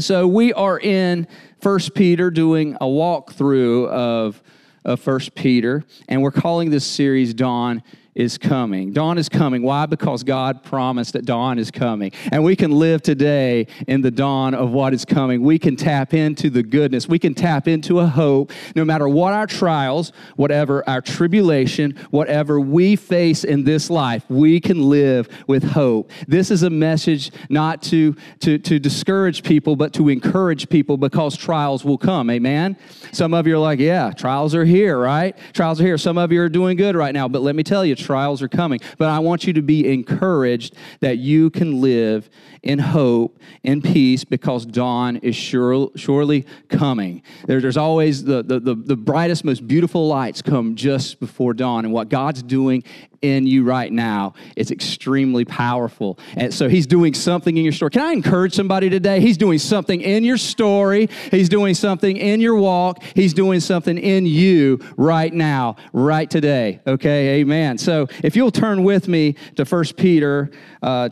So we are in First Peter doing a walkthrough of, of First Peter, and we're calling this series Dawn is coming. Dawn is coming. Why? Because God promised that dawn is coming. And we can live today in the dawn of what is coming. We can tap into the goodness. We can tap into a hope no matter what our trials, whatever our tribulation, whatever we face in this life, we can live with hope. This is a message not to, to, to discourage people, but to encourage people because trials will come. Amen? Some of you are like, yeah, trials are here, right? Trials are here. Some of you are doing good right now, but let me tell you, trials are coming. But I want you to be encouraged that you can live in hope, in peace, because dawn is sure, surely coming. There, there's always the, the, the, the brightest, most beautiful lights come just before dawn. And what God's doing in you right now is extremely powerful. And so he's doing something in your story. Can I encourage somebody today? He's doing something in your story, he's doing something in your walk, he's doing something in you right now, right today. Okay, amen. So if you'll turn with me to First Peter uh,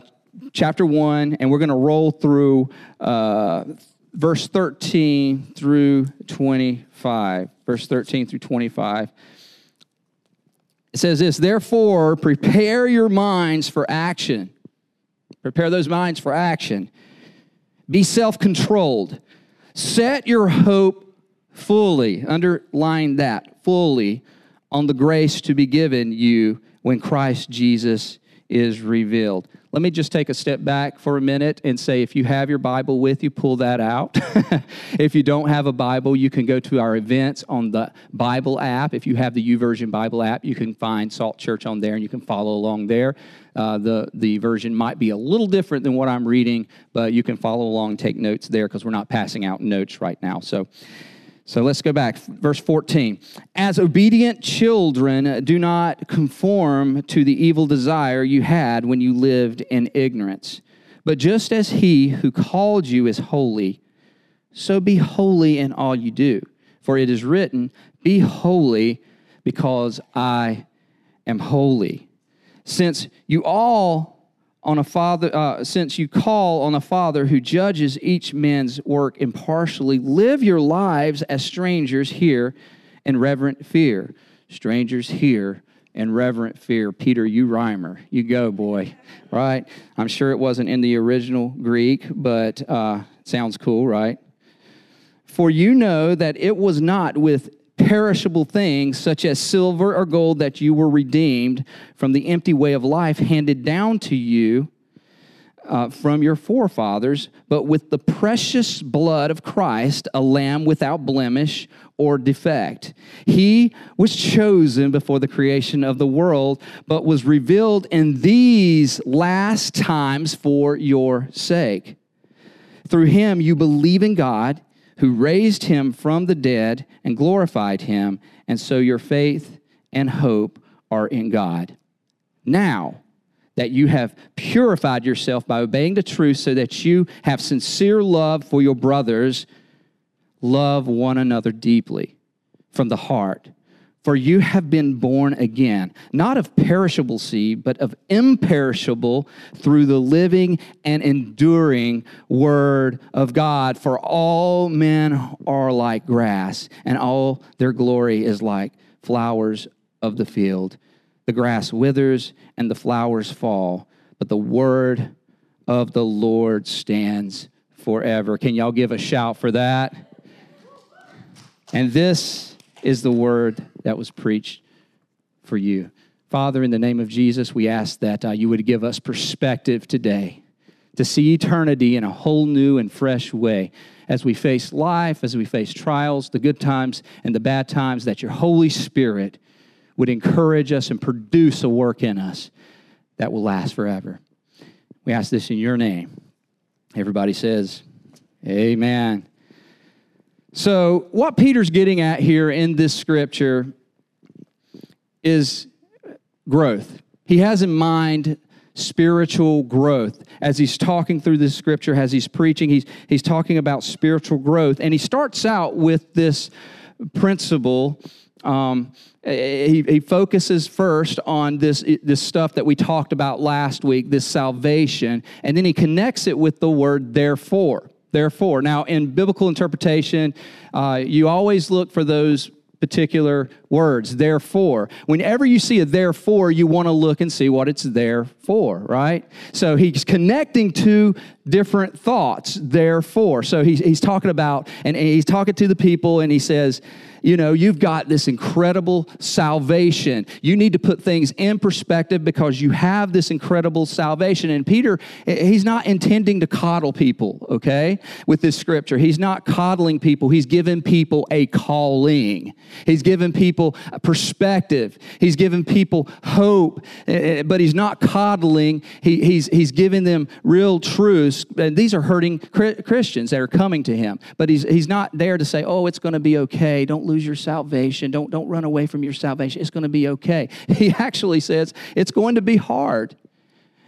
chapter 1, and we're going to roll through. Uh, verse 13 through 25. Verse 13 through 25. It says this, therefore, prepare your minds for action. Prepare those minds for action. Be self controlled. Set your hope fully, underline that, fully, on the grace to be given you when Christ Jesus is revealed. Let me just take a step back for a minute and say if you have your Bible with you, pull that out. if you don't have a Bible, you can go to our events on the Bible app. If you have the YouVersion Bible app, you can find Salt Church on there and you can follow along there. Uh, the, the version might be a little different than what I'm reading, but you can follow along, take notes there because we're not passing out notes right now. So, so let's go back. Verse 14. As obedient children, do not conform to the evil desire you had when you lived in ignorance. But just as he who called you is holy, so be holy in all you do. For it is written, Be holy because I am holy. Since you all on a father, uh, since you call on a father who judges each man's work impartially, live your lives as strangers here in reverent fear. Strangers here in reverent fear. Peter, you rhymer. You go, boy. Right? I'm sure it wasn't in the original Greek, but uh, sounds cool, right? For you know that it was not with perishable things such as silver or gold that you were redeemed from the empty way of life handed down to you uh, from your forefathers, but with the precious blood of Christ, a lamb without blemish or defect. He was chosen before the creation of the world, but was revealed in these last times for your sake. Through him you believe in God who raised him from the dead and glorified him, and so your faith and hope are in God. Now, that you have purified yourself by obeying the truth so that you have sincere love for your brothers, love one another deeply from the heart for you have been born again, not of perishable seed, but of imperishable through the living and enduring word of God. For all men are like grass, and all their glory is like flowers of the field. The grass withers and the flowers fall, but the word of the Lord stands forever. Can y'all give a shout for that? And this is the word that was preached for you. Father, in the name of Jesus, we ask that uh, you would give us perspective today to see eternity in a whole new and fresh way as we face life, as we face trials, the good times and the bad times, that your Holy Spirit would encourage us and produce a work in us that will last forever. We ask this in your name. Everybody says, Amen. So, what Peter's getting at here in this scripture is growth. He has in mind spiritual growth. As he's talking through this scripture, as he's preaching, he's, he's talking about spiritual growth. And he starts out with this principle. Um, he, he focuses first on this, this stuff that we talked about last week, this salvation, and then he connects it with the word therefore. Therefore. Now, in biblical interpretation, uh, you always look for those particular words, therefore. Whenever you see a therefore, you want to look and see what it's there for, right? So he's connecting two different thoughts, therefore. So he's, he's talking about, and he's talking to the people, and he says, you know, you've got this incredible salvation. You need to put things in perspective because you have this incredible salvation. And Peter, he's not intending to coddle people, okay, with this scripture. He's not coddling people. He's given people a calling, he's given people a perspective, he's given people hope, eh, eh, but he's not coddling. He, he's, he's giving them real truths. And these are hurting Christians that are coming to him. But he's, he's not there to say, oh, it's going to be okay. Don't lose your salvation. Don't, don't run away from your salvation. It's going to be okay. He actually says it's going to be hard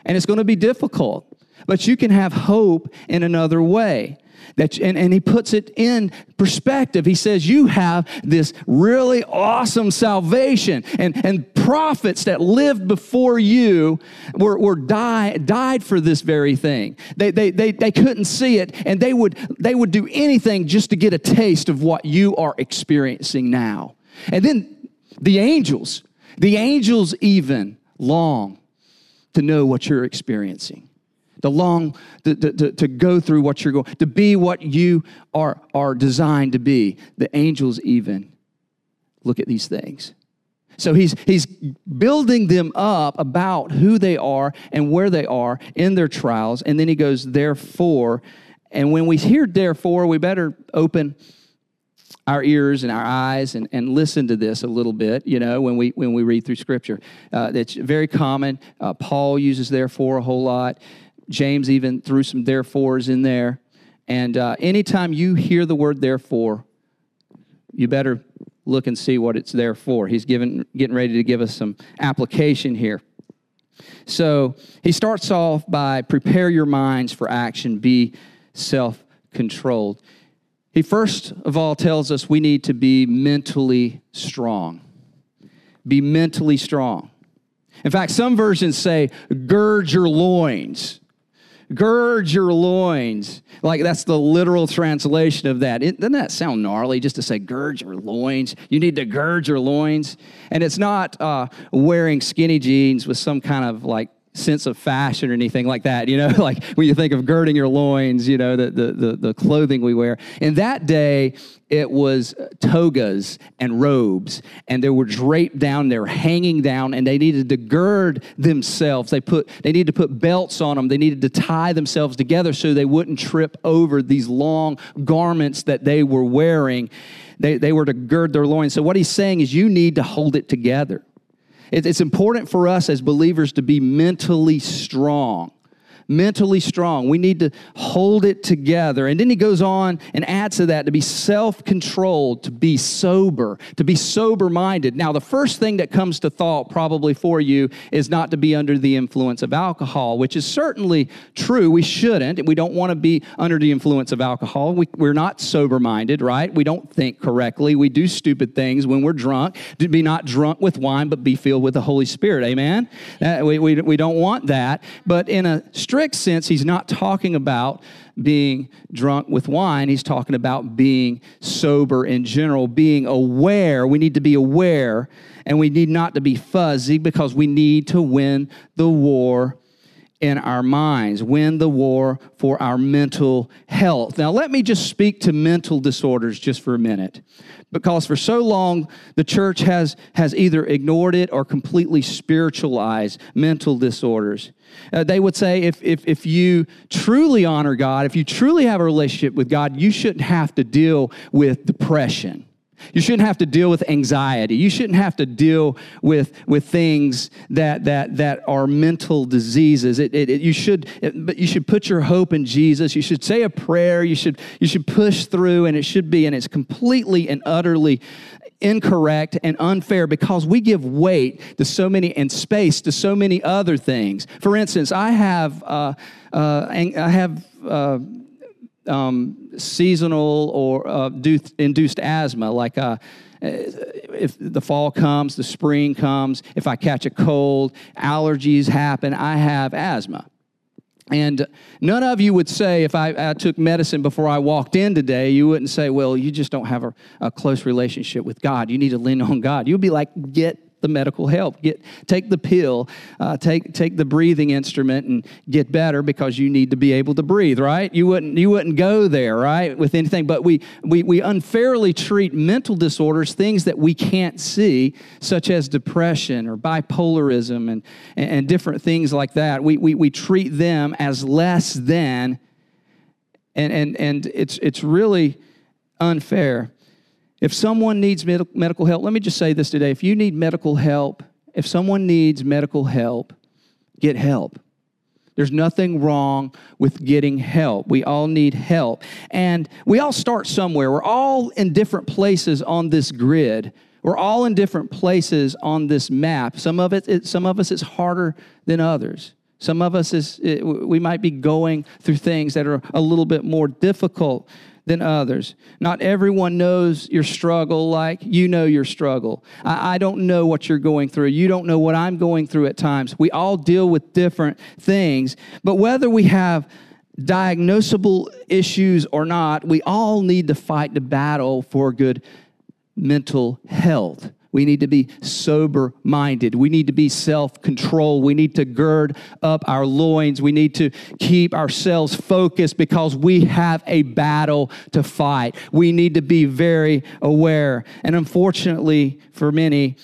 and it's going to be difficult, but you can have hope in another way. That, and, and he puts it in perspective. He says, You have this really awesome salvation. And, and prophets that lived before you were, were die, died for this very thing. They, they, they, they couldn't see it, and they would, they would do anything just to get a taste of what you are experiencing now. And then the angels, the angels even long to know what you're experiencing to long to, to, to, go through what you're going to be what you are are designed to be. The angels even look at these things. So he's he's building them up about who they are and where they are in their trials. And then he goes therefore and when we hear therefore we better open our ears and our eyes and, and listen to this a little bit you know when we when we read through scripture. Uh, it's very common. Uh, paul uses therefore a whole lot James even threw some therefores in there. And uh, anytime you hear the word therefore, you better look and see what it's there for. He's given, getting ready to give us some application here. So he starts off by prepare your minds for action, be self controlled. He first of all tells us we need to be mentally strong. Be mentally strong. In fact, some versions say, gird your loins. Gird your loins. Like that's the literal translation of that. It, doesn't that sound gnarly just to say gird your loins? You need to gird your loins. And it's not uh, wearing skinny jeans with some kind of like sense of fashion or anything like that. You know, like when you think of girding your loins, you know, the, the, the, the, clothing we wear. In that day, it was togas and robes, and they were draped down, they were hanging down, and they needed to gird themselves. They put they needed to put belts on them, they needed to tie themselves together so they wouldn't trip over these long garments that they were wearing. They, they were to gird their loins. So what he's saying is you need to hold it together. It's important for us as believers to be mentally strong mentally strong. We need to hold it together. And then he goes on and adds to that to be self controlled, to be sober, to be sober minded. Now, the first thing that comes to thought probably for you is not to be under the influence of alcohol, which is certainly true. We shouldn't. We don't want to be under the influence of alcohol. We, we're not sober minded, right? We don't think correctly. We do stupid things when we're drunk. To be not drunk with wine, but be filled with the Holy Spirit. Amen? That, we, we, we don't want that. But in a strict strict sense, he's not talking about being drunk with wine. He's talking about being sober in general, being aware. We need to be aware and we need not to be fuzzy because we need to win the war in our minds, win the war for our mental health. Now, let me just speak to mental disorders just for a minute because for so long the church has, has either ignored it or completely spiritualized mental disorders. Uh, they would say if, if, if you truly honor God, if you truly have a relationship with God, you shouldn't have to deal with depression. You shouldn't have to deal with anxiety. You shouldn't have to deal with, with things that, that, that are mental diseases. It, it, it you, should, but you should put your hope in Jesus. You should say a prayer. You should, you should push through, and it should be, and it's completely and utterly incorrect and unfair because we give weight to so many and space to so many other things. For instance, I have, uh, uh, I have, uh, um, seasonal or uh, induced asthma, like uh, if the fall comes, the spring comes, if I catch a cold, allergies happen, I have asthma. And none of you would say, if I, I, took medicine before I walked in today, you wouldn't say, well, you just don't have a, a close relationship with God. You need to lean on God. You'd be like, get the medical help. Get take the pill, uh, take take the breathing instrument, and get better because you need to be able to breathe. Right? You wouldn't you wouldn't go there right with anything. But we we we unfairly treat mental disorders, things that we can't see, such as depression or bipolarism and and, and different things like that. We we we treat them as less than, and and and it's it's really unfair. If someone needs med- medical help, let me just say this today. If you need medical help, if someone needs medical help, get help. There's nothing wrong with getting help. We all need help. And we all start somewhere. We're all in different places on this grid. We're all in different places on this map. Some of it, it some of us it's harder than others. Some of us is it, we might be going through things that are a little bit more difficult than others. Not everyone knows your struggle like you know your struggle. I, I, don't know what you're going through. You don't know what I'm going through at times. We all deal with different things. But whether we have diagnosable issues or not, we all need to fight the battle for good mental health. We need to be sober minded. We need to be self controlled. We need to gird up our loins. We need to keep ourselves focused because we have a battle to fight. We need to be very aware. And unfortunately, for many,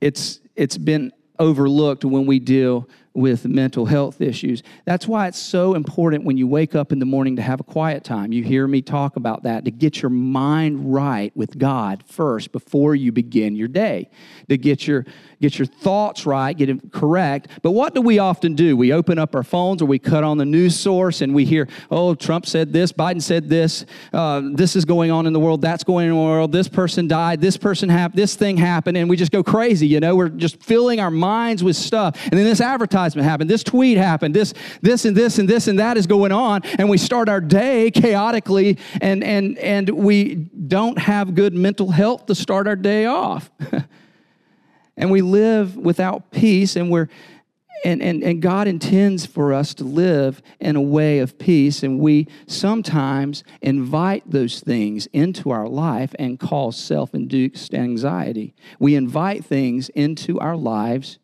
it's, it's been overlooked when we deal with mental health issues. That's why it's so important when you wake up in the morning to have a quiet time. You hear me talk about that, to get your mind right with God first before you begin your day, to get your, get your thoughts right, get it correct. But what do we often do? We open up our phones or we cut on the news source and we hear, oh, Trump said this, Biden said this, uh, this is going on in the world, that's going on in the world, this person died, this person happened, this thing happened, and we just go crazy, you know? We're just filling our minds with stuff. And then this advertisement advertisement happened, this tweet happened, this, this and this and this and that is going on, and we start our day chaotically, and and and we don't have good mental health to start our day off. and we live without peace, and we're and, and, and God intends for us to live in a way of peace, and we sometimes invite those things into our life and cause self induced anxiety. We invite things into our lives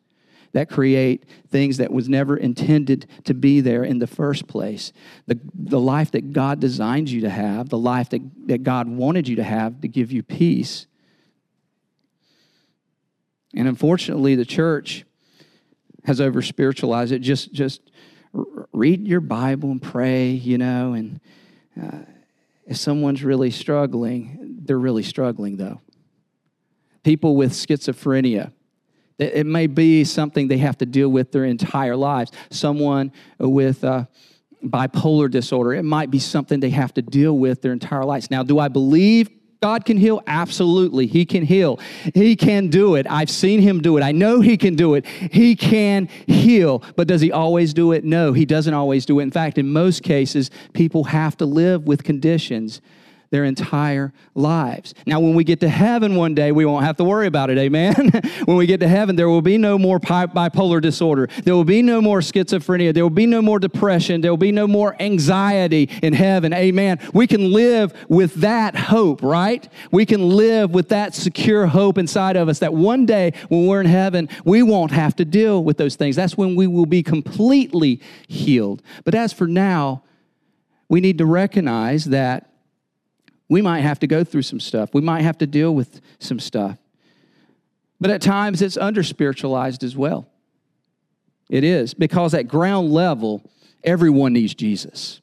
that create things that was never intended to be there in the first place. The, the life that God designed you to have, the life that, that God wanted you to have to give you peace. And unfortunately, the church has over spiritualized it. Just, just read your Bible and pray, you know, and uh, if someone's really struggling, they're really struggling though. People with schizophrenia, it may be something they have to deal with their entire lives. Someone with uh, bipolar disorder, it might be something they have to deal with their entire lives. Now, do I believe God can heal? Absolutely. He can heal. He can do it. I've seen him do it. I know he can do it. He can heal. But does he always do it? No, he doesn't always do it. In fact, in most cases, people have to live with conditions their entire lives. Now, when we get to heaven one day, we won't have to worry about it, amen? when we get to heaven, there will be no more bipolar disorder. There will be no more schizophrenia. There will be no more depression. There will be no more anxiety in heaven, amen? We can live with that hope, right? We can live with that secure hope inside of us that one day when we're in heaven, we won't have to deal with those things. That's when we will be completely healed. But as for now, we need to recognize that we might have to go through some stuff. We might have to deal with some stuff. But at times it's under spiritualized as well. It is, because at ground level, everyone needs Jesus.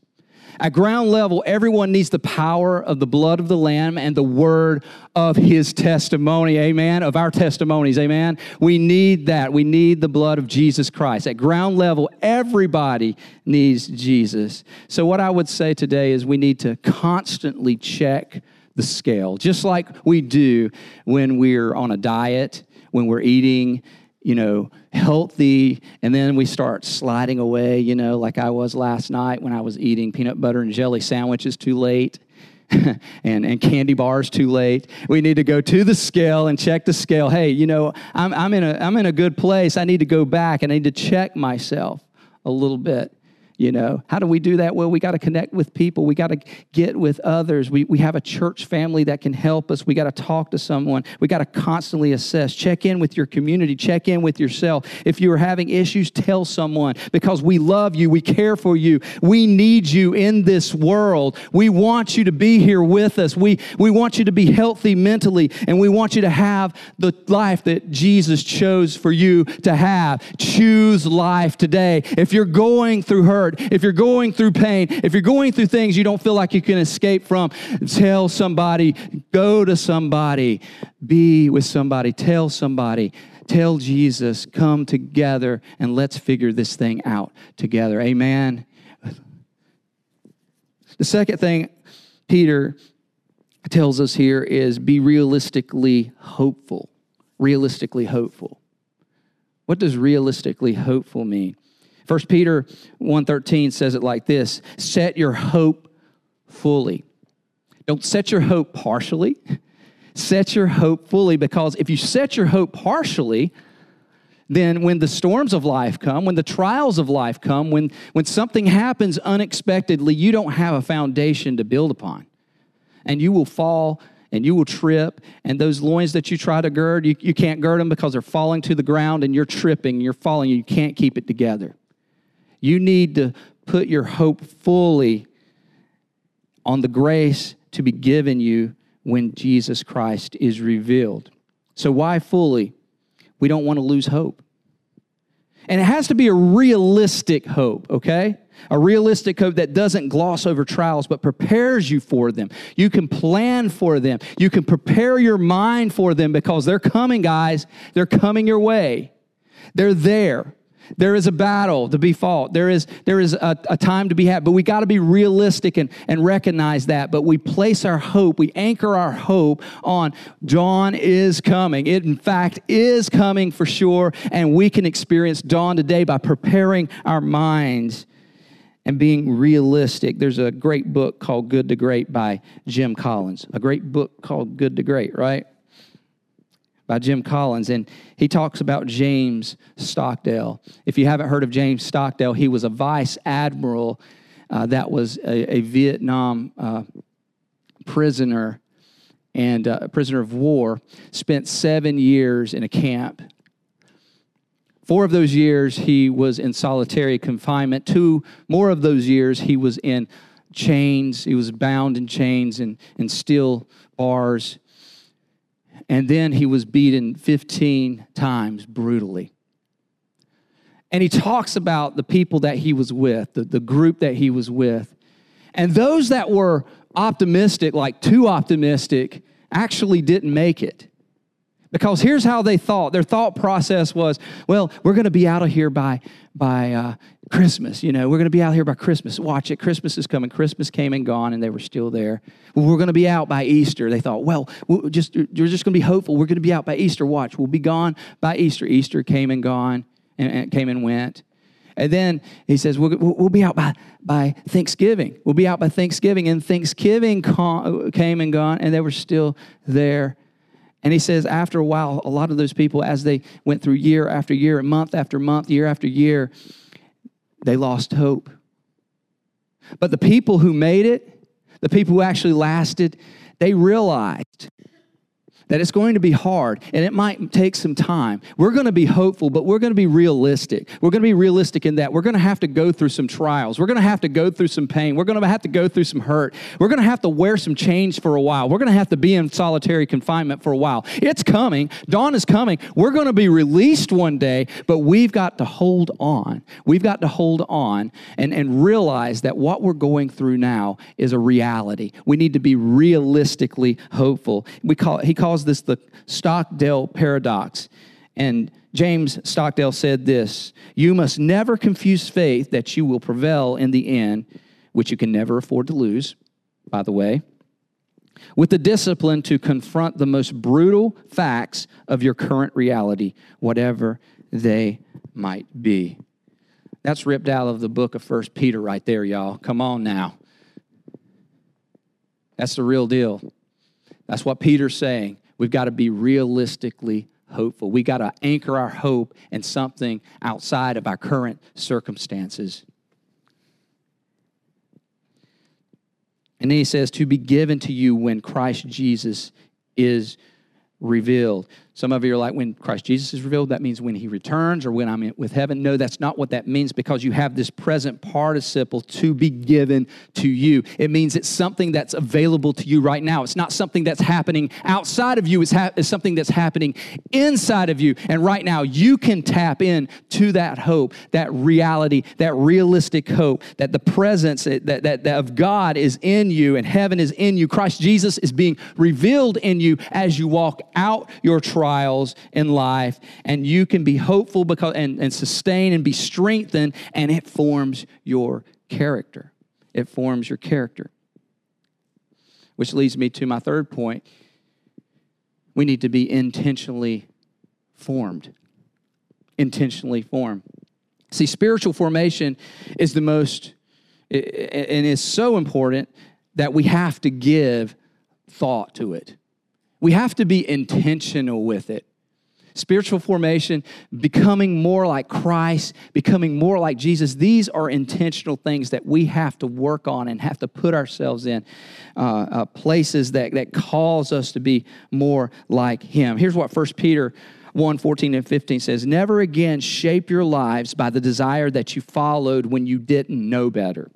At ground level, everyone needs the power of the blood of the Lamb and the word of his testimony. Amen. Of our testimonies. Amen. We need that. We need the blood of Jesus Christ. At ground level, everybody needs Jesus. So, what I would say today is we need to constantly check the scale, just like we do when we're on a diet, when we're eating you know, healthy, and then we start sliding away, you know, like I was last night when I was eating peanut butter and jelly sandwiches too late. and, and candy bars too late. We need to go to the scale and check the scale. Hey, you know, I'm, I'm, in a, I'm in a good place. I need to go back and I need to check myself a little bit. You know, how do we do that? Well, we got to connect with people. We got to get with others. We, we have a church family that can help us. We got to talk to someone. We got to constantly assess. Check in with your community. Check in with yourself. If you are having issues, tell someone because we love you. We care for you. We need you in this world. We want you to be here with us. We, we want you to be healthy mentally, and we want you to have the life that Jesus chose for you to have. Choose life today. If you're going through hurt, if you're going through pain, if you're going through things you don't feel like you can escape from, tell somebody, go to somebody, be with somebody, tell somebody. Tell Jesus, come together and let's figure this thing out together. Amen. The second thing Peter tells us here is be realistically hopeful. Realistically hopeful. What does realistically hopeful mean? 1 Peter 1:13 says it like this, set your hope fully. Don't set your hope partially. Set your hope fully because if you set your hope partially, then when the storms of life come, when the trials of life come, when, when something happens unexpectedly, you don't have a foundation to build upon. And you will fall and you will trip. And those loins that you try to gird, you, you can't gird them because they're falling to the ground and you're tripping, you're falling, you can't keep it together. You need to put your hope fully on the grace to be given you when Jesus Christ is revealed. So, why fully? We don't want to lose hope. And it has to be a realistic hope, okay? A realistic hope that doesn't gloss over trials, but prepares you for them. You can plan for them. You can prepare your mind for them because they're coming, guys. They're coming your way. They're there. There is a battle to be fought. There is, there is a, a time to be had, but we got to be realistic and, and recognize that. But we place our hope, we anchor our hope on dawn is coming. It, in fact, is coming for sure, and we can experience dawn today by preparing our minds and being realistic. There's a great book called Good to Great by Jim Collins. A great book called Good to Great, right? By Jim Collins, and he talks about James Stockdale. If you haven't heard of James Stockdale, he was a vice admiral uh, that was a, a Vietnam uh, prisoner and uh, a prisoner of war, spent seven years in a camp. Four of those years he was in solitary confinement. Two more of those years he was in chains. He was bound in chains and, and steel bars and then he was beaten 15 times brutally. And he talks about the people that he was with, the, the group that he was with. And those that were optimistic, like too optimistic, actually didn't make it. Because here's how they thought. Their thought process was, well, we're going to be out of here by, by uh, Christmas. You know, we're going to be out here by Christmas. Watch it. Christmas is coming. Christmas came and gone, and they were still there. We're going to be out by Easter. They thought, well, we're just, we're just going to be hopeful. We're going to be out by Easter. Watch, we'll be gone by Easter. Easter came and gone, and, and came and went. And then he says, we'll, we'll be out by, by Thanksgiving. We'll be out by Thanksgiving. And Thanksgiving came and gone, and they were still there and he says, after a while, a lot of those people, as they went through year after year, and month after month, year after year, they lost hope. But the people who made it, the people who actually lasted, they realized that it's going to be hard and it might take some time. We're going to be hopeful, but we're going to be realistic. We're going to be realistic in that we're going to have to go through some trials. We're going to have to go through some pain. We're going to have to go through some hurt. We're going to have to wear some chains for a while. We're going to have to be in solitary confinement for a while. It's coming. Dawn is coming. We're going to be released one day, but we've got to hold on. We've got to hold on and, and realize that what we're going through now is a reality. We need to be realistically hopeful. We call, he calls calls this the Stockdale paradox. And James Stockdale said this You must never confuse faith that you will prevail in the end, which you can never afford to lose, by the way, with the discipline to confront the most brutal facts of your current reality, whatever they might be. That's ripped out of the book of First Peter right there, y'all. Come on now. That's the real deal. That's what Peter's saying. We've got to be realistically hopeful. We got to anchor our hope in something outside of our current circumstances. And then he says, to be given to you when Christ Jesus is revealed. Some of you are like, when Christ Jesus is revealed, that means when he returns or when I'm with heaven. No, that's not what that means because you have this present participle to be given to you. It means it's something that's available to you right now. It's not something that's happening outside of you, it's, ha- it's something that's happening inside of you. And right now, you can tap in to that hope, that reality, that realistic hope, that the presence eh, that, that, that of God is in you and heaven is in you. Christ Jesus is being revealed in you as you walk out your trial trials in life, and you can be hopeful because and, and sustain and be strengthened, and it forms your character. It forms your character. Which leads me to my third point. We need to be intentionally formed. Intentionally formed. See, spiritual formation is the most, and is so important that we have to give thought to it. We have to be intentional with it. Spiritual formation, becoming more like Christ, becoming more like Jesus, these are intentional things that we have to work on and have to put ourselves in uh, uh, places that, that cause us to be more like Him. Here's what 1 Peter 1 14 and 15 says, Never again shape your lives by the desire that you followed when you didn't know better.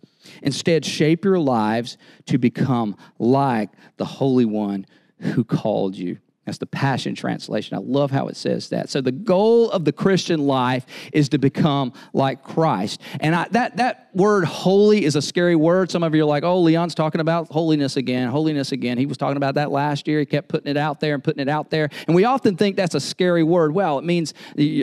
Instead, shape your lives to become like the Holy One who called you. That's the Passion Translation. I love how it says that. So the goal of the Christian life is to become like Christ. And I, that, that word holy is a scary word. Some of you are like, oh, Leon's talking about holiness again, holiness again. He was talking about that last year. He kept putting it out there and putting it out there. And we often think that's a scary word. Well, it means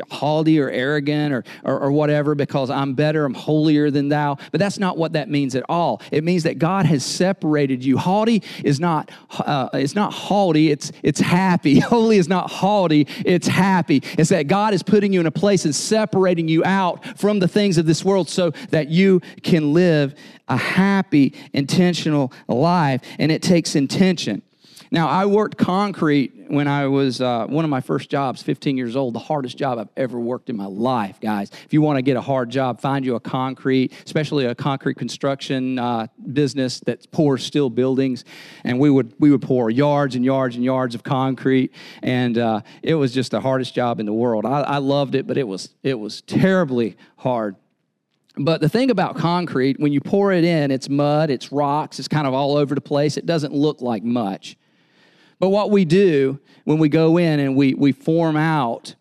haughty or arrogant or, or, or whatever because I'm better, I'm holier than thou. But that's not what that means at all. It means that God has separated you. Haughty is not, uh, it's not haughty, it's, it's happy happy. Holy is not haughty, it's happy. It's that God is putting you in a place and separating you out from the things of this world so that you can live a happy, intentional life. And it takes intention. Now, I worked concrete when I was uh, one of my first jobs, 15 years old, the hardest job I've ever worked in my life, guys. If you want to get a hard job, find you a concrete, especially a concrete construction uh, business that pours steel buildings. And we would, we would pour yards and yards and yards of concrete. And uh, it was just the hardest job in the world. I, I loved it, but it was, it was terribly hard. But the thing about concrete, when you pour it in, it's mud, it's rocks, it's kind of all over the place. It doesn't look like much. But what we do when we go in and we, we form out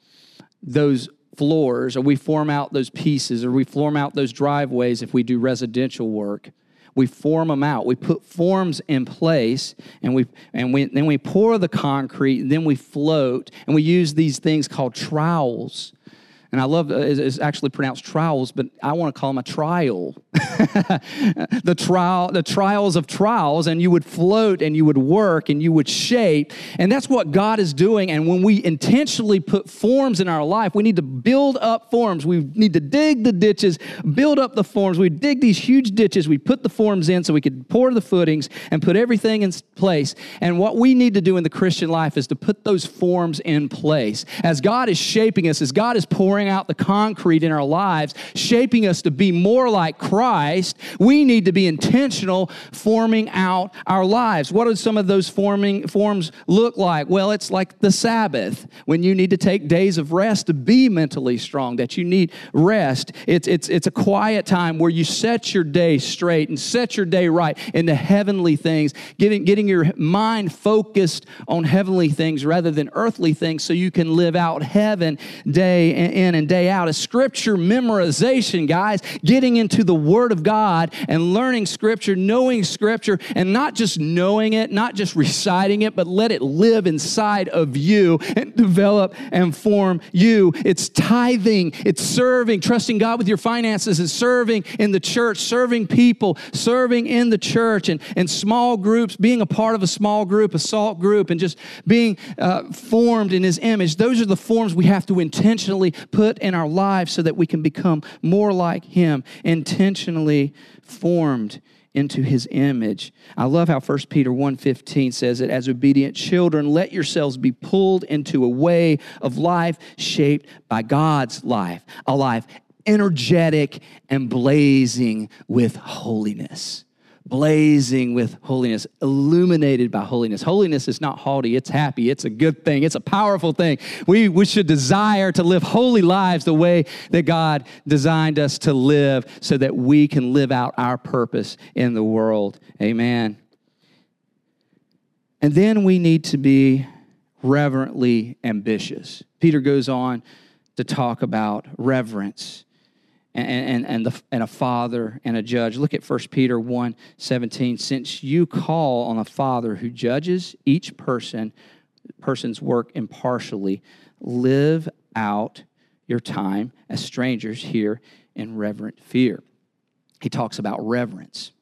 those floors or we form out those pieces or we form out those driveways if we do residential work, we form them out. We put forms in place and we and we then we pour the concrete and then we float and we use these things called trowels and I love uh, it's actually pronounced trials, but I want to call them a trial. the trial, the trials of trials, and you would float and you would work and you would shape, and that's what God is doing. And when we intentionally put forms in our life, we need to build up forms. We need to dig the ditches, build up the forms. We dig these huge ditches. We put the forms in so we could pour the footings and put everything in place. And what we need to do in the Christian life is to put those forms in place as God is shaping us, as God is pouring pouring out the concrete in our lives, shaping us to be more like Christ, we need to be intentional forming out our lives. What do some of those forming forms look like? Well, it's like the Sabbath, when you need to take days of rest to be mentally strong, that you need rest. It's, it's, it's a quiet time where you set your day straight and set your day right into heavenly things, getting, getting your mind focused on heavenly things rather than earthly things so you can live out heaven day in in and day out is scripture memorization, guys, getting into the Word of God and learning scripture, knowing scripture, and not just knowing it, not just reciting it, but let it live inside of you and develop and form you. It's tithing, it's serving, trusting God with your finances, and serving in the church, serving people, serving in the church and, and small groups, being a part of a small group, a salt group, and just being uh, formed in His image. Those are the forms we have to intentionally put in our lives so that we can become more like Him, intentionally formed into his image. I love how 1 Peter 1:15 says it as obedient children let yourselves be pulled into a way of life shaped by God's life, a life energetic and blazing with holiness blazing with holiness, illuminated by holiness. Holiness is not haughty, it's happy, it's a good thing, it's a powerful thing. We, we should desire to live holy lives the way that God designed us to live so that we can live out our purpose in the world. Amen. And then we need to be reverently ambitious. Peter goes on to talk about reverence and, and, and, the, and a father and a judge. Look at 1 Peter 1 17. Since you call on a father who judges each person, person's work impartially, live out your time as strangers here in reverent fear. He talks about reverence.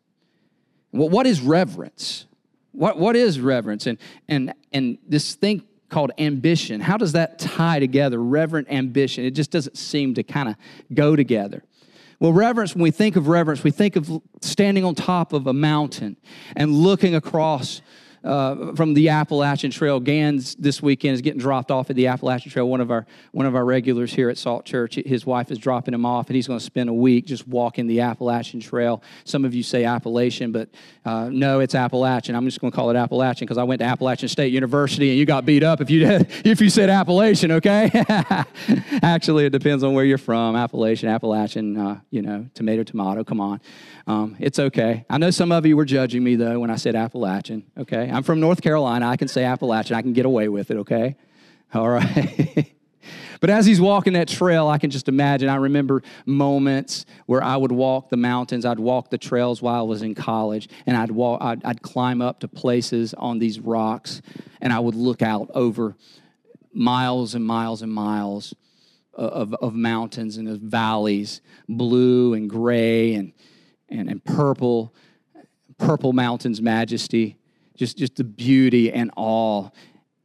Well, what is reverence? What, what is reverence? And, and, and this thing called ambition. How does that tie together? Reverent ambition. It just doesn't seem to kind of go together. Well, reverence, when we think of reverence, we think of standing on top of a mountain and looking across uh, from the Appalachian Trail. Gans this weekend is getting dropped off at the Appalachian Trail. One of our one of our regulars here at Salt Church, his wife is dropping him off, and he's going to spend a week just walking the Appalachian Trail. Some of you say Appalachian, but uh, no, it's Appalachian. I'm just going to call it Appalachian because I went to Appalachian State University, and you got beat up if you did, if you said Appalachian. Okay, actually, it depends on where you're from. Appalachian, Appalachian, uh, you know, tomato, tomato. Come on. Um, it's okay. I know some of you were judging me, though, when I said Appalachian, okay? I'm from North Carolina. I can say Appalachian. I can get away with it, okay? All right. but as he's walking that trail, I can just imagine. I remember moments where I would walk the mountains, I'd walk the trails while I was in college, and I'd, walk, I'd, I'd climb up to places on these rocks, and I would look out over miles and miles and miles of, of mountains and of valleys, blue and gray and and, and purple, purple mountains majesty, just, just the beauty and awe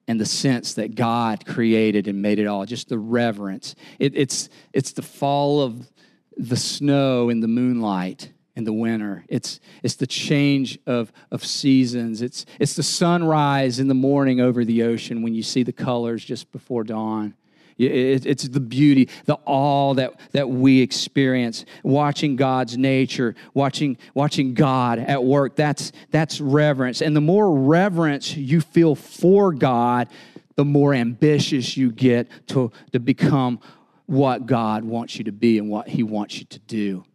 and the sense that God created and made it all, just the reverence. It, it's, it's the fall of the snow in the moonlight in the winter. It's, it's the change of, of seasons. It's, it's the sunrise in the morning over the ocean when you see the colors just before dawn. It's the beauty, the awe that, that we experience watching God's nature, watching, watching God at work. That's, that's reverence. And the more reverence you feel for God, the more ambitious you get to, to become what God wants you to be and what He wants you to do.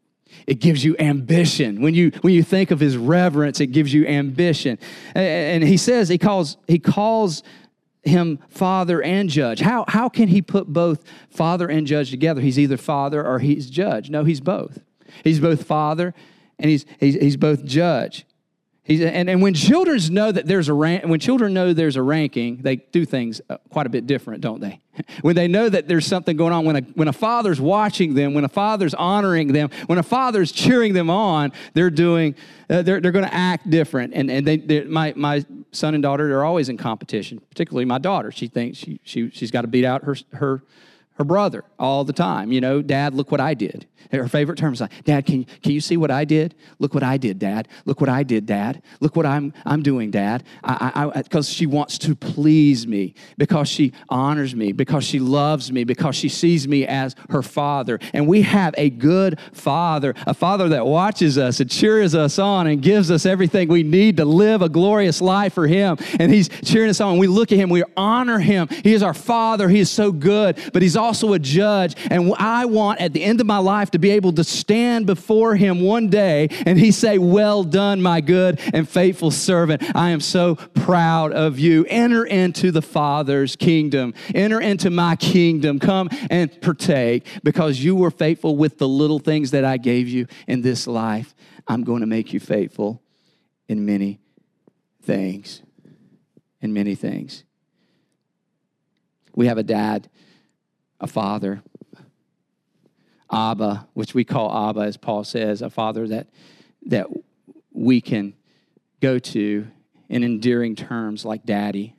It gives you ambition. When you, when you think of his reverence, it gives you ambition. And he says, he calls, he calls him father and judge. How, how can he put both father and judge together? He's either father or he's judge. No, he's both. He's both father and he's, he's, he's both judge. He's, and, and when children know that there's a rank, when children know there's a ranking, they do things uh, quite a bit different, don't they? when they know that there's something going on, when a, when a father's watching them, when a father's honoring them, when a father's cheering them on, they're doing, uh, they're, they're going to act different. And, and they, my, my son and daughter are always in competition, particularly my daughter. She thinks she, she, she's got to beat out her, her, her brother all the time. You know, Dad, look what I did. Her favorite term is like, Dad, can, can you see what I did? Look what I did, Dad. Look what I did, Dad. Look what I'm, I'm doing, Dad. Because she wants to please me, because she honors me, because she loves me, because she sees me as her father. And we have a good father, a father that watches us and cheers us on and gives us everything we need to live a glorious life for him. And he's cheering us on. We look at him, we honor him. He is our father. He is so good, but he's a judge. And I want at the end of my life to be able to stand before him one day and he say, Well done, my good and faithful servant. I am so proud of you. Enter into the Father's kingdom. Enter into my kingdom. Come and partake because you were faithful with the little things that I gave you in this life. I'm going to make you faithful in many things. In many things. We have a dad, a father, Abba, which we call Abba, as Paul says, a father that, that we can go to in endearing terms like daddy.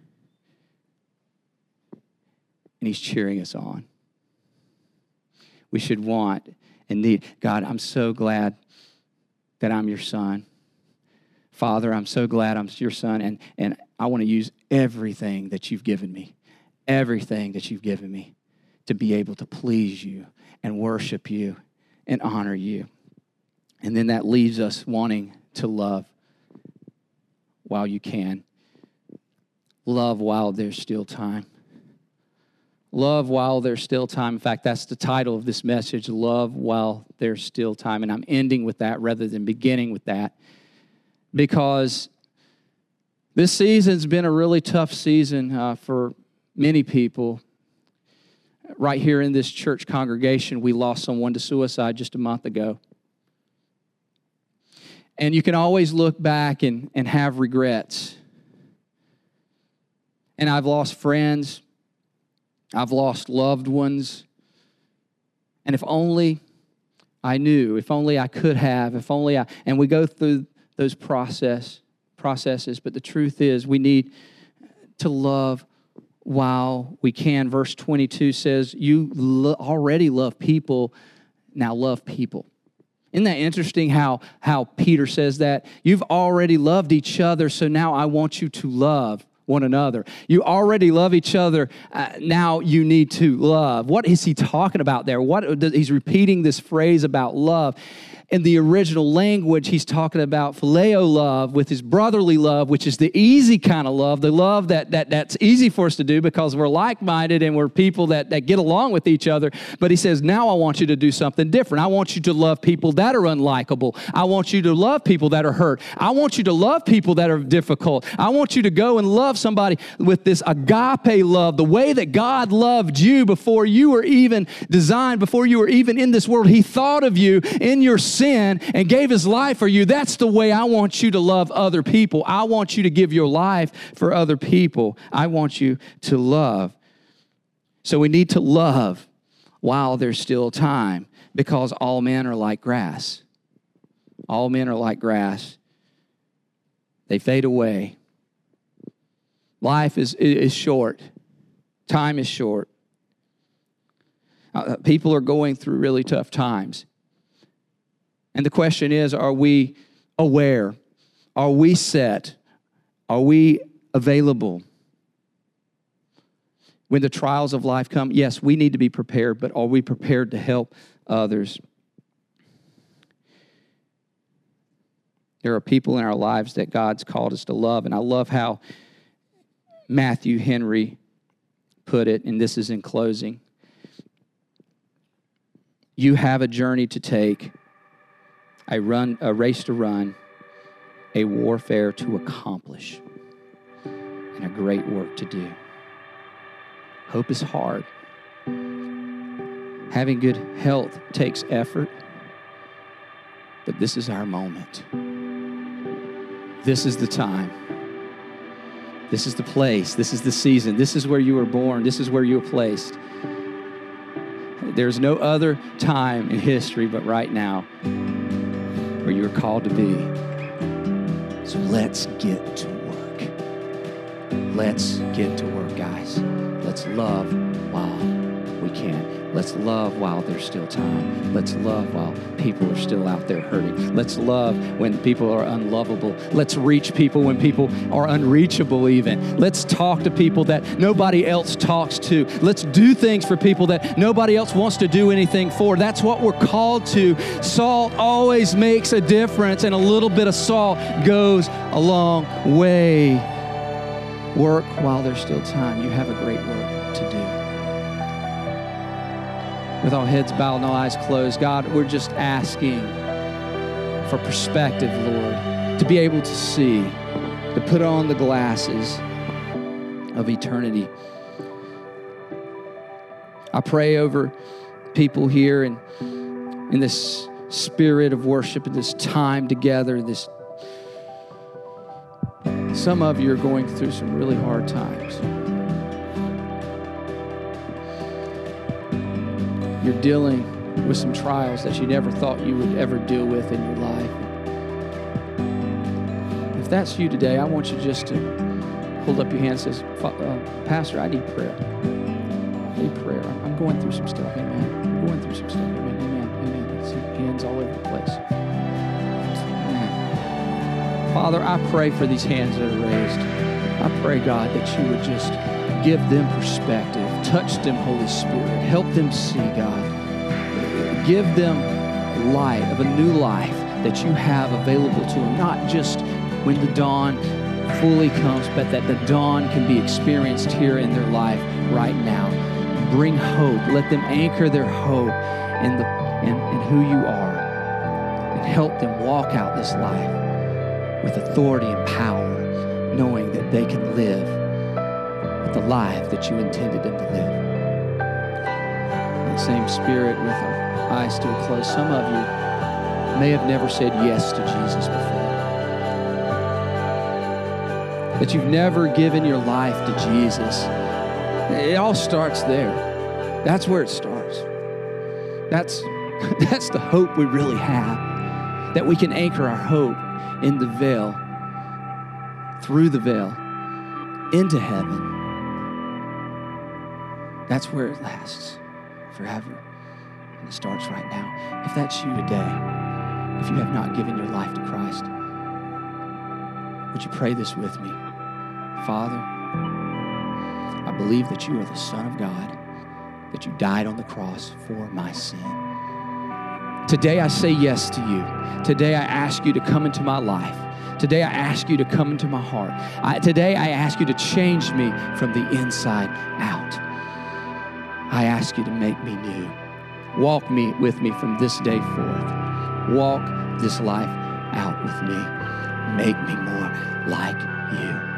And he's cheering us on. We should want and need God, I'm so glad that I'm your son. Father, I'm so glad I'm your son, and, and I want to use everything that you've given me, everything that you've given me to be able to please you and worship you and honor you. And then that leaves us wanting to love while you can. Love while there's still time. Love while there's still time. In fact, that's the title of this message Love while there's still time. And I'm ending with that rather than beginning with that because this season's been a really tough season uh, for many people. Right here in this church congregation, we lost someone to suicide just a month ago. And you can always look back and, and have regrets. And I've lost friends, I've lost loved ones. And if only I knew, if only I could have, if only I, and we go through those process processes, but the truth is we need to love while we can. Verse 22 says, You lo- already love people, now love people. Isn't that interesting how, how Peter says that? You've already loved each other, so now I want you to love one another. You already love each other. Uh, now you need to love. What is he talking about there? What he's repeating this phrase about love in the original language, he's talking about phileo love with his brotherly love, which is the easy kind of love, the love that, that that's easy for us to do because we're like minded and we're people that, that get along with each other. But he says, now I want you to do something different. I want you to love people that are unlikable. I want you to love people that are hurt. I want you to love people that are difficult. I want you to go and love somebody with this agape love, the way that God loved you before you were even designed, before you were even in this world. He thought of you in your sin and gave his life for you, that's the way I want you to love other people. I want you to give your life for other people. I want you to love. So we need to love while there's still time because all men are like grass. All men are like grass, they fade away. Life is, is short, time is short. Uh, people are going through really tough times. And the question is are we aware? Are we set? Are we available? When the trials of life come, yes, we need to be prepared, but are we prepared to help others? There are people in our lives that God's called us to love, and I love how Matthew Henry put it, and this is in closing. You have a journey to take a, run, a race to run, a warfare to accomplish, and a great work to do. Hope is hard. Having good health takes effort, but this is our moment. This is the time. This is the place. This is the season. This is where you were born. This is where you were placed. There's no other time in history but right now where you're called to be. So let's get to work. Let's get to work, guys. Let's love while we can. Let's love while there's still time. Let's love while people are still out there hurting. Let's love when people are unlovable. Let's reach people when people are unreachable, even. Let's talk to people that nobody else talks to. Let's do things for people that nobody else wants to do anything for. That's what we're called to. Salt always makes a difference, and a little bit of salt goes a long way. Work while there's still time. You have a great work to do with our heads bowed and our eyes closed, God, we're just asking for perspective, Lord, to be able to see, to put on the glasses of eternity. I pray over people here and in this spirit of worship, in this time together, this some of you are going through some really hard times. You're dealing with some trials that you never thought you would ever deal with in your life. If that's you today, I want you just to hold up your hand and say, uh, Pastor, I need prayer. I need prayer. I'm going through some stuff. Amen. I'm going through some stuff. Amen. Amen. Amen. See hands all over the place. Amen. Father, I pray for these hands that are raised. I pray, God, that you would just give them perspective. Touch them, Holy Spirit. Help them see, God. Give them light of a new life that you have available to them, not just when the dawn fully comes, but that the dawn can be experienced here in their life right now. Bring hope. Let them anchor their hope in, the, in, in who you are and help them walk out this life with authority and power, knowing that they can live life that you intended them to live. In the same spirit, with our eyes still closed, some of you may have never said yes to Jesus before that you've never given your life to Jesus, it all starts there. That's where it starts. That's, that's the hope we really have, that we can anchor our hope in the veil, through the veil, into heaven. That's where it lasts forever. And it starts right now. If that's you today, if you have not given your life to Christ, would you pray this with me? Father, I believe that you are the Son of God, that you died on the cross for my sin. Today I say yes to you. Today I ask you to come into my life. Today I ask you to come into my heart. I, today I ask you to change me from the inside out. I ask you to make me new. Walk me with me from this day forth. Walk this life out with me. Make me more like you.